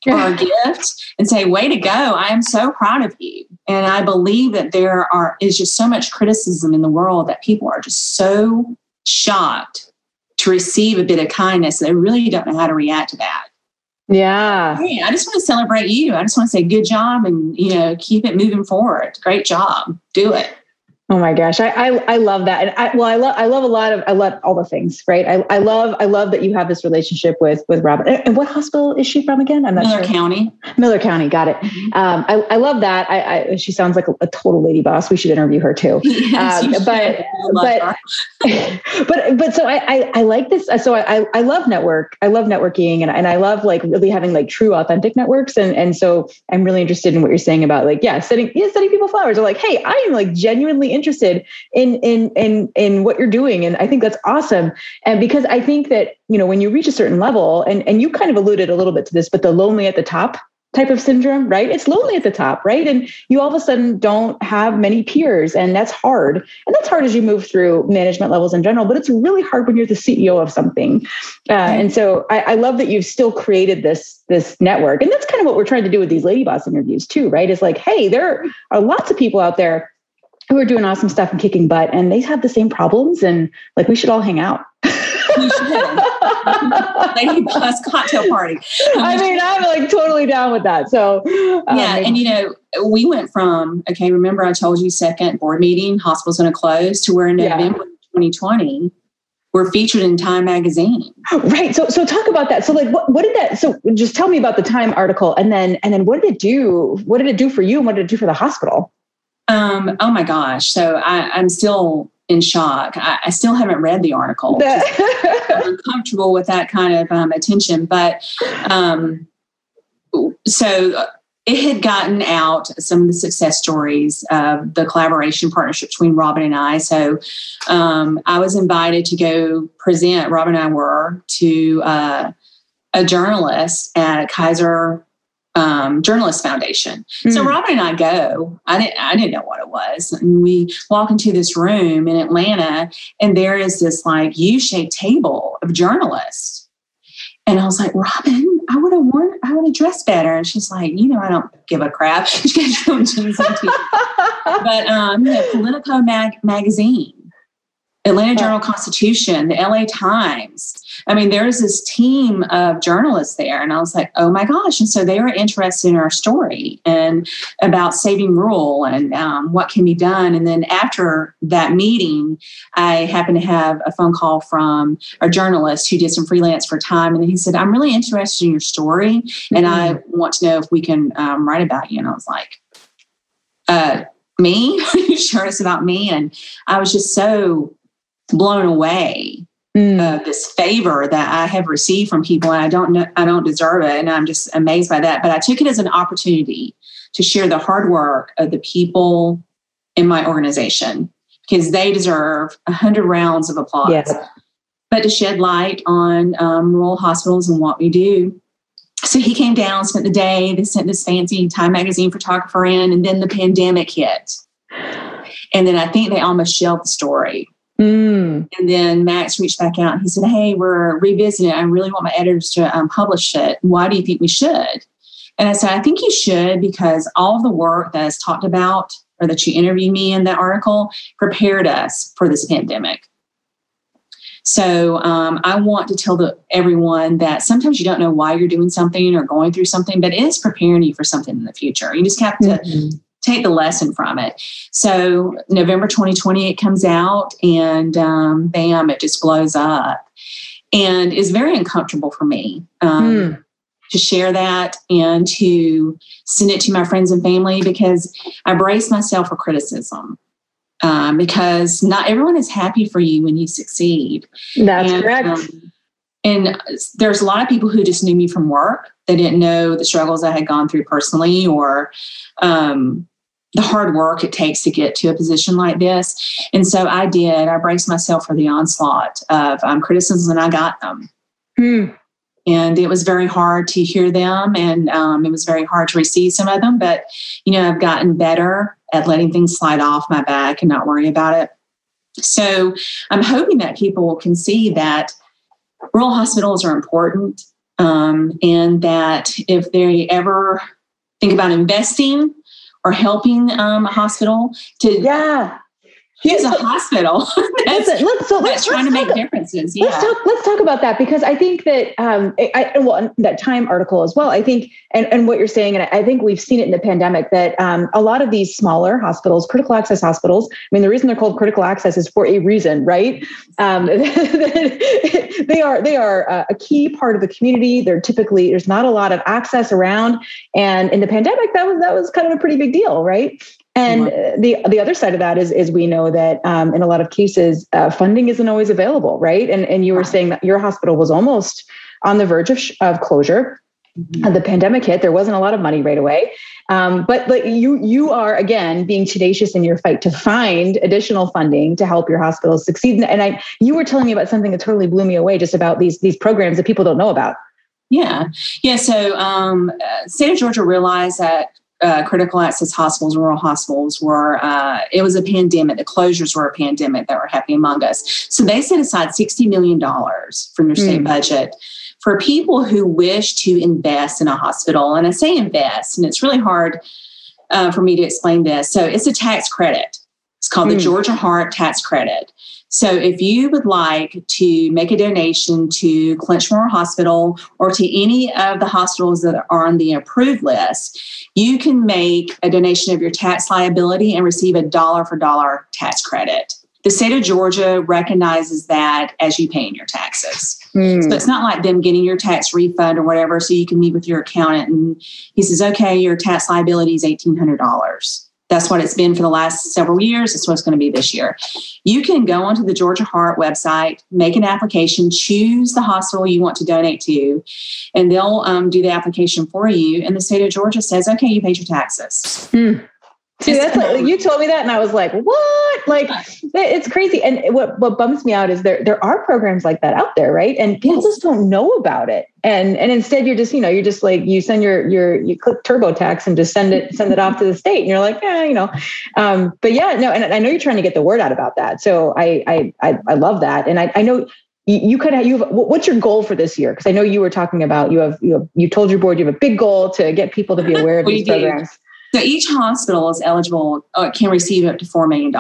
or a gift and say, Way to go. I am so proud of you. And I believe that there are is just so much criticism in the world that people are just so shocked to receive a bit of kindness. They really don't know how to react to that. Yeah. Hey, I just want to celebrate you. I just want to say good job and, you know, keep it moving forward. Great job. Do it. Oh my gosh, I, I, I love that, and I well, I love I love a lot of I love all the things, right? I, I love I love that you have this relationship with with Robin. And what hospital is she from again? I'm not Miller sure. County. Miller County, got it. Mm-hmm. Um, I, I love that. I, I, she sounds like a, a, total lady boss. We should interview her too. Yes, um, but but but but so I, I, I like this. So I I love network. I love networking, and and I love like really having like true authentic networks. And and so I'm really interested in what you're saying about like yeah, sending yeah, sending people flowers or like hey, I am like genuinely interested in in in in what you're doing and i think that's awesome and because i think that you know when you reach a certain level and and you kind of alluded a little bit to this but the lonely at the top type of syndrome, right? It's lonely at the top, right? And you all of a sudden don't have many peers, and that's hard. And that's hard as you move through management levels in general, but it's really hard when you're the CEO of something. Uh, and so I, I, love that you've still created this this network, and that's kind of what we're trying to do with these Lady Boss interviews too, right? Is like, hey, there are lots of people out there who are doing awesome stuff and kicking butt and they have the same problems and like we should all hang out we should. Lady Boss cocktail party. I mean, I'm like totally down with that. So um, yeah, and you know, we went from okay. Remember, I told you second board meeting, hospital's going to close, to where in November yeah. 2020, we're featured in Time Magazine. Right. So so talk about that. So like, what what did that? So just tell me about the Time article, and then and then what did it do? What did it do for you, and what did it do for the hospital? Um, oh my gosh. So I, I'm still in shock. I, I still haven't read the article. I'm uncomfortable with that kind of um, attention. But um, so it had gotten out some of the success stories of the collaboration partnership between Robin and I. So um, I was invited to go present, Robin and I were, to uh, a journalist at Kaiser um, Journalist Foundation. Mm. So hmm. Robin and I go. I didn't. I didn't know what it was. And we walk into this room in Atlanta, and there is this like U-shaped table of journalists. And I was like, Robin, I would have worn, I would have dressed better. And she's like, you know, I don't give a crap. She got jeans But um, you know, Politico mag- magazine Atlanta Journal Constitution, the LA Times. I mean, there's this team of journalists there. And I was like, oh my gosh. And so they were interested in our story and about saving rural and um, what can be done. And then after that meeting, I happened to have a phone call from a journalist who did some freelance for Time. And he said, I'm really interested in your story. Mm-hmm. And I mm-hmm. want to know if we can um, write about you. And I was like, uh, me? Are you sure it's about me? And I was just so blown away mm. uh, this favor that I have received from people, and I don't know, I don't deserve it, and I'm just amazed by that. But I took it as an opportunity to share the hard work of the people in my organization because they deserve a hundred rounds of applause. Yes. But to shed light on um, rural hospitals and what we do. So he came down, spent the day. They sent this fancy Time magazine photographer in, and then the pandemic hit. And then I think they almost shelved the story Mm. And then Max reached back out and he said, Hey, we're revisiting it. I really want my editors to um, publish it. Why do you think we should? And I said, I think you should because all of the work that is talked about or that you interviewed me in that article prepared us for this pandemic. So um, I want to tell the, everyone that sometimes you don't know why you're doing something or going through something, but it is preparing you for something in the future. You just have to mm-hmm take the lesson from it. So November 2020, it comes out and um, bam, it just blows up and is very uncomfortable for me. Um, mm. to share that and to send it to my friends and family because I brace myself for criticism. Um, because not everyone is happy for you when you succeed. That's and, correct. Um, and there's a lot of people who just knew me from work. They didn't know the struggles I had gone through personally or um, the hard work it takes to get to a position like this. And so I did. I braced myself for the onslaught of um, criticisms, and I got them. Hmm and it was very hard to hear them and um, it was very hard to receive some of them but you know i've gotten better at letting things slide off my back and not worry about it so i'm hoping that people can see that rural hospitals are important um, and that if they ever think about investing or helping um, a hospital to yeah He's a hospital that's, let's, so let's, trying let's to make differences. Yeah. Let's talk, let's talk about that because I think that um, I, well that Time article as well. I think and, and what you're saying, and I think we've seen it in the pandemic that um, a lot of these smaller hospitals, critical access hospitals. I mean, the reason they're called critical access is for a reason, right? Um, they are they are a key part of the community. They're typically there's not a lot of access around, and in the pandemic, that was that was kind of a pretty big deal, right? And mm-hmm. the the other side of that is is we know that um, in a lot of cases uh, funding isn't always available, right? And and you were saying that your hospital was almost on the verge of, sh- of closure. Mm-hmm. The pandemic hit. There wasn't a lot of money right away, um, but like you you are again being tenacious in your fight to find additional funding to help your hospital succeed. And I you were telling me about something that totally blew me away, just about these these programs that people don't know about. Yeah, yeah. So um, uh, state of Georgia realized that uh, critical access hospitals, rural hospitals were, uh, it was a pandemic. The closures were a pandemic that were happening among us. So they set aside $60 million from your state mm. budget for people who wish to invest in a hospital. And I say invest, and it's really hard uh, for me to explain this. So it's a tax credit. It's called mm. the Georgia Heart Tax Credit. So if you would like to make a donation to Clinch Memorial Hospital or to any of the hospitals that are on the approved list, you can make a donation of your tax liability and receive a dollar for dollar tax credit. The state of Georgia recognizes that as you paying your taxes. Mm. So it's not like them getting your tax refund or whatever. So you can meet with your accountant and he says, okay, your tax liability is $1,800. That's what it's been for the last several years. It's what's going to be this year. You can go onto the Georgia Heart website, make an application, choose the hospital you want to donate to, and they'll um, do the application for you. And the state of Georgia says, okay, you paid your taxes. Mm. That's like, you told me that, and I was like, "What?" Like, it's crazy. And what what bums me out is there there are programs like that out there, right? And people just don't know about it. And and instead, you're just you know you're just like you send your your you click TurboTax and just send it send it off to the state, and you're like, yeah, you know. Um, but yeah, no, and I know you're trying to get the word out about that. So I I I, I love that, and I I know you could have you have, what's your goal for this year because i know you were talking about you have you have you told your board you have a big goal to get people to be aware of these programs so each hospital is eligible, uh, can receive up to $4 million.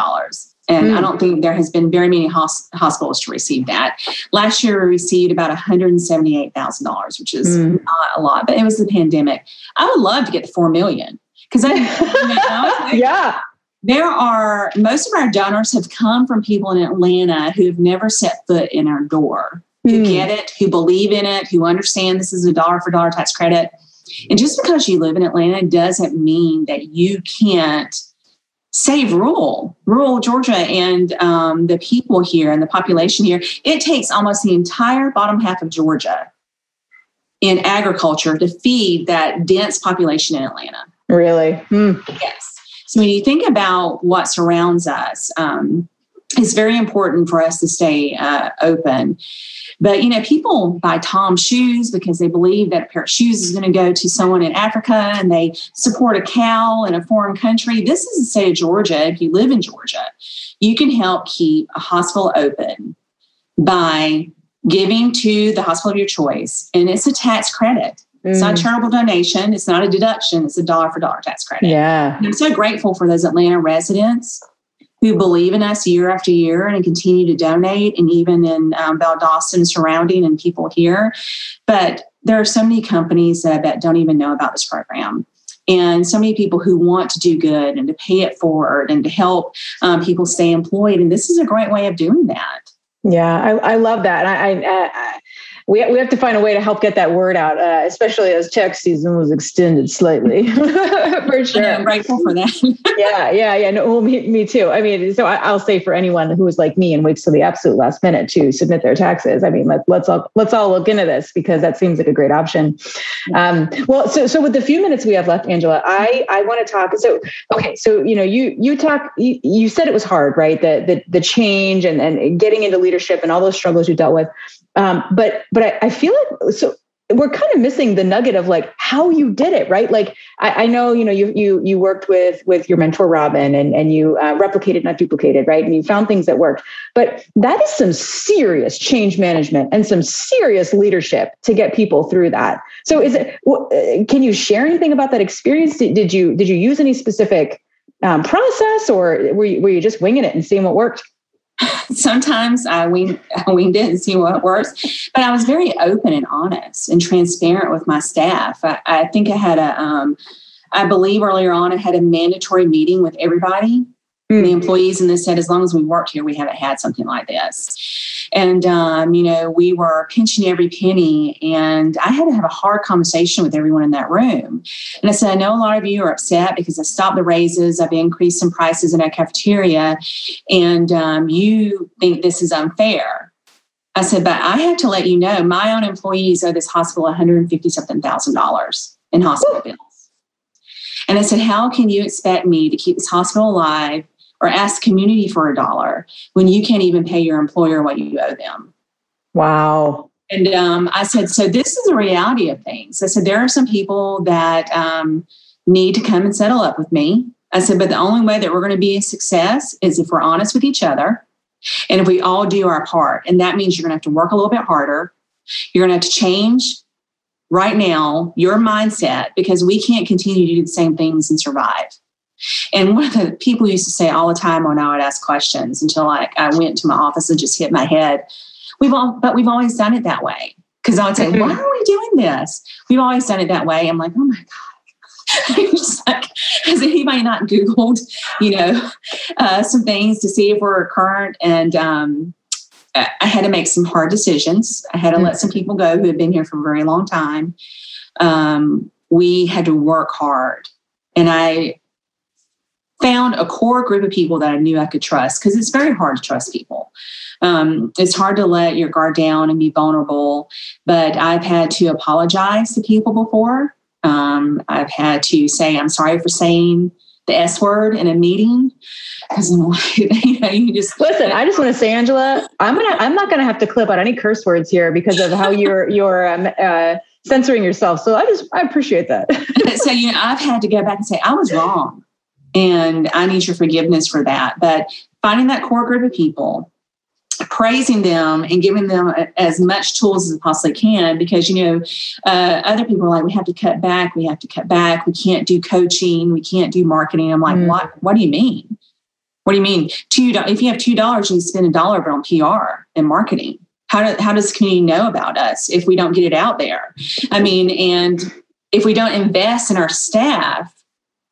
And mm. I don't think there has been very many hos- hospitals to receive that. Last year, we received about $178,000, which is mm. not a lot, but it was the pandemic. I would love to get the $4 million because I, you know, yeah. There are most of our donors have come from people in Atlanta who have never set foot in our door, who mm. get it, who believe in it, who understand this is a dollar for dollar tax credit and just because you live in Atlanta doesn't mean that you can't save rural, rural Georgia and um, the people here and the population here. It takes almost the entire bottom half of Georgia in agriculture to feed that dense population in Atlanta. Really? Hmm. Yes. So when you think about what surrounds us, um, it's very important for us to stay uh, open. But you know, people buy TOMS shoes because they believe that a pair of shoes is going to go to someone in Africa and they support a cow in a foreign country. This is the state of Georgia. If you live in Georgia, you can help keep a hospital open by giving to the hospital of your choice. And it's a tax credit. It's not a mm. charitable donation. It's not a deduction. It's a dollar for dollar tax credit. Yeah. And I'm so grateful for those Atlanta residents who believe in us year after year and continue to donate, and even in um, Valdosta surrounding and people here. But there are so many companies that don't even know about this program. And so many people who want to do good and to pay it forward and to help um, people stay employed. And this is a great way of doing that. Yeah, I, I love that. I, I, we, we have to find a way to help get that word out, uh, especially as tax season was extended slightly. for sure. I'm grateful for that. yeah, yeah, yeah. No, well, me, me too. I mean, so I, will say for anyone who is like me and waits to the absolute last minute to submit their taxes, I mean, let, let's all let's all look into this because that seems like a great option. Um, well, so so with the few minutes we have left, Angela, I I want to talk. So okay, so you know, you you talk. You, you said it was hard, right? The the the change and and getting into leadership and all those struggles you dealt with. Um, but but I, I feel like so we're kind of missing the nugget of like how you did it right? Like I, I, know you know you you you worked with with your mentor robin and and you uh, replicated not duplicated right? And you found things that worked. But that is some serious change management and some serious leadership to get people through that. So is it uh, can you share anything about that experience? Did, did you did you use any specific um, process or were you, were you just winging it and seeing what worked sometimes I winged, I winged it and see what works. But I was very open and honest and transparent with my staff. I, I think I had a, um, I believe earlier on, I had a mandatory meeting with everybody mm. the employees and they said as long as we worked here we haven't had something like this and um, you know we were pinching every penny and i had to have a hard conversation with everyone in that room and i said i know a lot of you are upset because i stopped the raises i've increased some prices in our cafeteria and um, you think this is unfair I said, but I have to let you know my own employees owe this hospital 150 something thousand dollars in hospital bills. And I said, How can you expect me to keep this hospital alive or ask community for a dollar when you can't even pay your employer what you owe them. Wow. And um, I said, so this is the reality of things. I said, there are some people that um, need to come and settle up with me. I said, but the only way that we're going to be a success is if we're honest with each other and if we all do our part. And that means you're going to have to work a little bit harder. You're going to have to change right now your mindset because we can't continue to do the same things and survive. And one of the people used to say all the time when I would ask questions until like I went to my office and just hit my head, we've all, but we've always done it that way. Because I would say, why are we doing this? We've always done it that way. I'm like, oh my God. just like, has anybody not Googled, you know, uh, some things to see if we're current? And um, I had to make some hard decisions. I had to let some people go who had been here for a very long time. Um, we had to work hard. And I found a core group of people that I knew I could trust because it's very hard to trust people. Um, it's hard to let your guard down and be vulnerable, but I've had to apologize to people before. Um, I've had to say, I'm sorry for saying the S word in a meeting. Because you know, you just listen. I just want to say, Angela, I'm gonna. I'm not gonna have to clip out any curse words here because of how you're you're um, uh, censoring yourself. So I just I appreciate that. so you know, I've had to go back and say I was wrong. And I need your forgiveness for that. But finding that core group of people, praising them and giving them as much tools as possibly can because you know uh, other people are like we have to cut back. We have to cut back. We can't do coaching. We can't do marketing. I'm like mm. what what do you mean? What do you mean? Two if you have two dollars you spend a dollar on pr and marketing. How, do, how does the community know about us if we don't get it out there? I mean and if we don't invest in our staff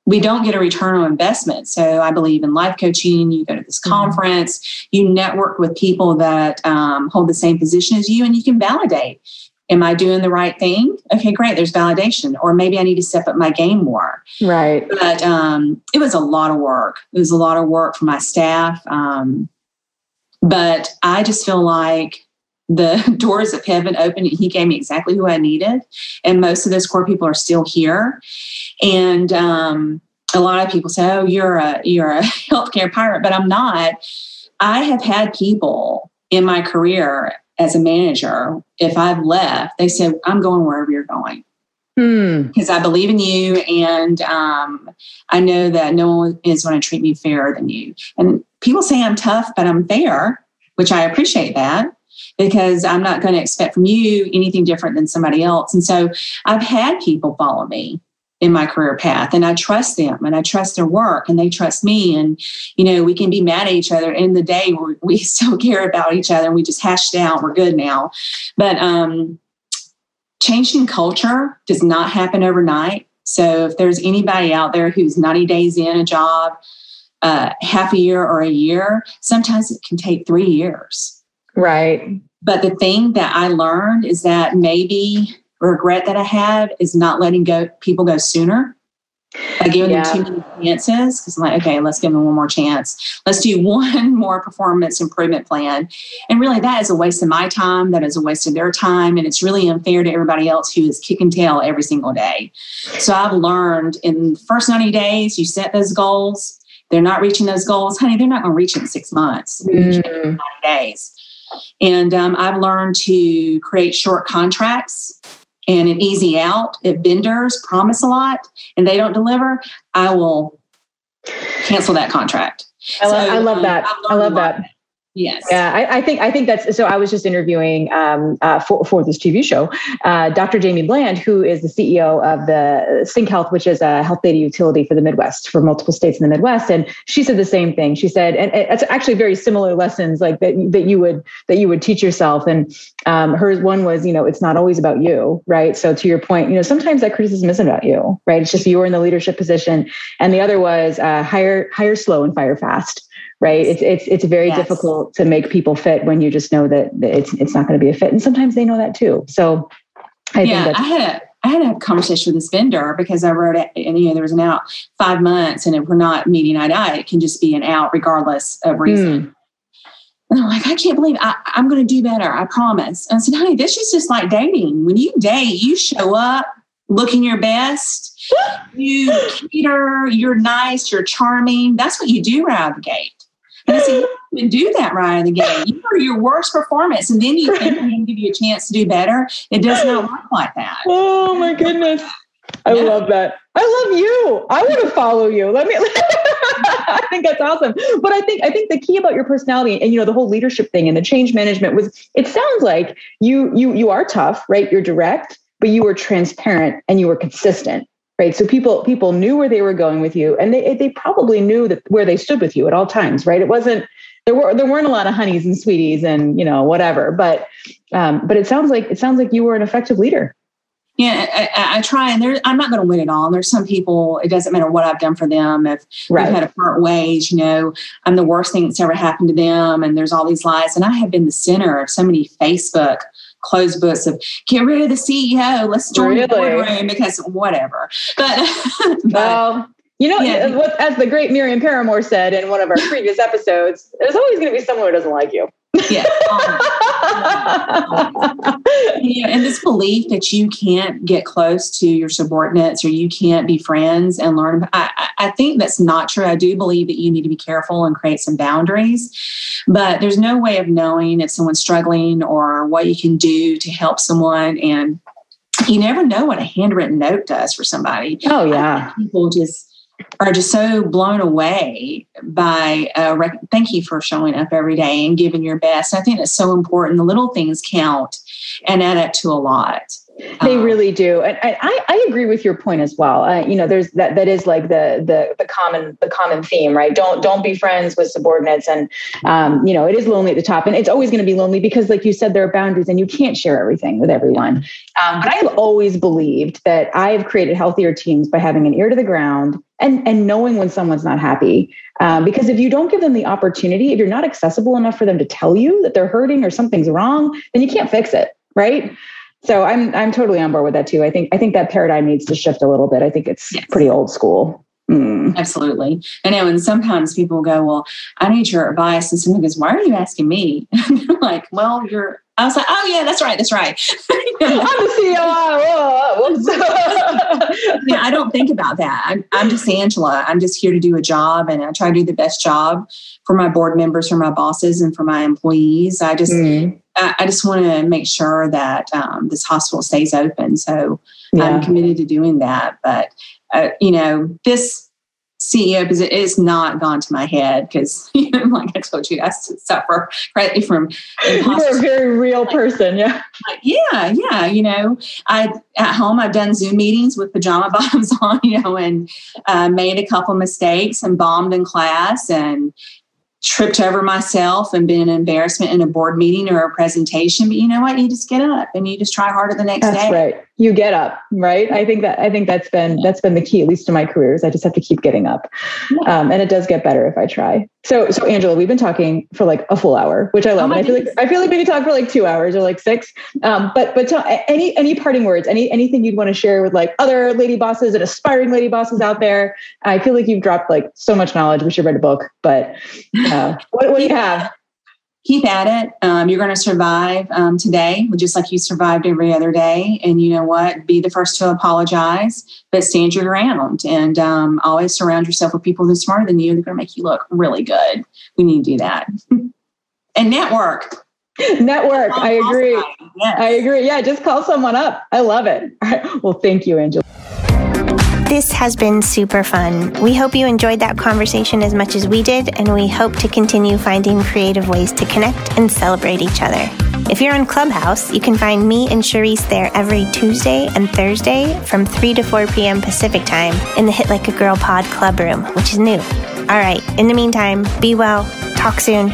we don't get a return on investment. So I believe in life coaching. You go to this mm-hmm. conference, mm-hmm. you network with people that um, hold the same position as you, and you can validate. Am I doing the right thing? Okay, great. There's validation. Or maybe I need to step up my game more. Right. But um, it was a lot of work. It was a lot of work for my staff. Um, but I just feel like the doors of heaven opened and he gave me exactly who I needed. And most of those core people are still here. And um, a lot of people say, "Oh, you're a you're a healthcare pirate," but I'm not. I have had people in my career as a manager. If I've left, they said, "I'm going wherever you're going." Because hmm. I believe in you, and um, I know that no one is going to treat me fairer than you. And people say I'm tough, but I'm fair, which I appreciate that because I'm not going to expect from you anything different than somebody else. And so I've had people follow me in my career path and I trust them and I trust their work and they trust me. And, you know, we can be mad at each other. In the day, we still care about each other and we just hashed out. We're good now. But um, changing culture does not happen overnight. So if there's anybody out there who's 90 days in a job, uh, half a year or a year, sometimes it can take three years. Right. But the thing that I learned is that maybe regret that I have is not letting go people go sooner I give yeah. them too many chances because I'm like, okay, let's give them one more chance. Let's do one more performance improvement plan. And really, that is a waste of my time. That is a waste of their time. And it's really unfair to everybody else who is kicking tail every single day. So I've learned in the first 90 days, you set those goals. They're not reaching those goals, honey, they're not going to reach it in six months, mm. 90 days. And um, I've learned to create short contracts and an easy out. If vendors promise a lot and they don't deliver, I will cancel that contract. I, so, I love that. I love that. Yes. Yeah, I, I, think I think that's so. I was just interviewing um, uh, for for this TV show, uh, Dr. Jaime Bland, who is the CEO of the CyncHealth, which is a health data utility for the Midwest, for multiple states in the Midwest, and she said the same thing. She said, and it's actually very similar lessons like that that you would that you would teach yourself. And um, hers one was, you know, it's not always about you, right? So to your point, you know, sometimes that criticism isn't about you, right? It's just you're in the leadership position, and the other was uh, hire hire slow and fire fast right? It's it's it's very yes. difficult to make people fit when you just know that it's it's not going to be a fit, and sometimes they know that too. So, I yeah, think I had a I had a conversation with this vendor because I wrote it, and you know there was an out five months, and if we're not meeting eye to eye, it can just be an out regardless of reason. Mm. And I'm like, I can't believe I, am going to do better. I promise. And I said, honey, this is just like dating. When you date, you show up looking your best. You cater, you're nice, you're charming. That's what you do right out of the gate. And I said, you even do that right in the game. You are your worst performance. And then you think I'm give you a chance to do better. It does not work like that. Oh my goodness. I yeah. love that. I love you. I want to follow you. Let me I think that's awesome. But I think I think the key about your personality and you know the whole leadership thing and the change management was it sounds like you you you are tough, right? You're direct, but you were transparent and you were consistent right? So people people knew where they were going with you and they they probably knew that where they stood with you at all times right? It wasn't there were there weren't a lot of honeys and sweeties and you know whatever but um, but it sounds like it sounds like you were an effective leader. Yeah I, I try and there i'm not going to win it all there's some people it doesn't matter what i've done for them if right. we've had to part ways you know i'm the worst thing that's ever happened to them and there's all these lies and i have been the center of so many facebook closed books of get rid of the CEO, let's join really? the boardroom because whatever. But, but well, you know, yeah. what, as the great Miriam Paramore said in one of our previous episodes, there's always going to be someone who doesn't like you. Yeah. Um, you know, and this belief that you can't get close to your subordinates or you can't be friends and learn. I, I think that's not true. I do believe that you need to be careful and create some boundaries, but there's no way of knowing if someone's struggling or what you can do to help someone. And you never know what a handwritten note does for somebody. Oh, yeah. People just are just so blown away by uh, rec- thank you for showing up every day and giving your best. I think it's so important. The little things count and add up to a lot. They um, really do, and I, I agree with your point as well. Uh, you know, there's that that is like the the the common the common theme, right? Don't don't be friends with subordinates, and um, you know, it is lonely at the top, and it's always going to be lonely because, like you said, there are boundaries, and you can't share everything with everyone. Um, but I have always believed that I have created healthier teams by having an ear to the ground and and knowing when someone's not happy. Um, because if you don't give them the opportunity, if you're not accessible enough for them to tell you that they're hurting or something's wrong, then you can't fix it, right? So I'm I'm totally on board with that too. I think I think that paradigm needs to shift a little bit. I think it's yes. pretty old school. Mm. Absolutely. I know. And sometimes people go, Well, I need your advice. And someone goes, Why are you asking me? Like, Well, you're I was like, oh yeah, that's right, that's right. I'm the CEO. yeah, I don't think about that. I'm, I'm just Angela. I'm just here to do a job, and I try to do the best job for my board members, for my bosses, and for my employees. I just, mm. I, I, just want to make sure that um, this hospital stays open. So yeah. I'm committed to doing that. But uh, you know, this CEO it is not gone to my head because, you know, like I told you, I suffer greatly from. You're a very real person, yeah. Yeah, yeah. You know, I at home I've done Zoom meetings with pajama bottoms on, you know, and uh, made a couple mistakes and bombed in class and tripped over myself and been an embarrassment in a board meeting or a presentation. But you know what? You just get up and you just try harder the next day. That's day. Right. You get up, right? I think that I think that's been that's been the key, at least in my career is I just have to keep getting up, um, and it does get better if I try. So, so Angela, we've been talking for like a full hour, which I love. Oh and I feel like I feel like we could talk for like two hours or like six. Um, but but any any parting words, any anything you'd want to share with like other lady bosses and aspiring lady bosses out there? I feel like you've dropped like so much knowledge. We should write a book. But uh, what, what do you have? Keep at it. Um, you're going to survive um, today, just like you survived every other day. And you know what? Be the first to apologize, but stand your ground and um, always surround yourself with people who are smarter than you. They're going to make you look really good. We need to do that. and network. Network. I agree. Yes. I agree. Yeah, just call someone up. I love it. Well, thank you, Angela. This has been super fun. We hope you enjoyed that conversation as much as we did, and we hope to continue finding creative ways to connect and celebrate each other. If you're on Clubhouse, you can find me and Charisse there every Tuesday and Thursday from 3 to 4 p.m. Pacific time in the Hit Like a Girl Pod Club Room, which is new. All right, in the meantime, be well, talk soon.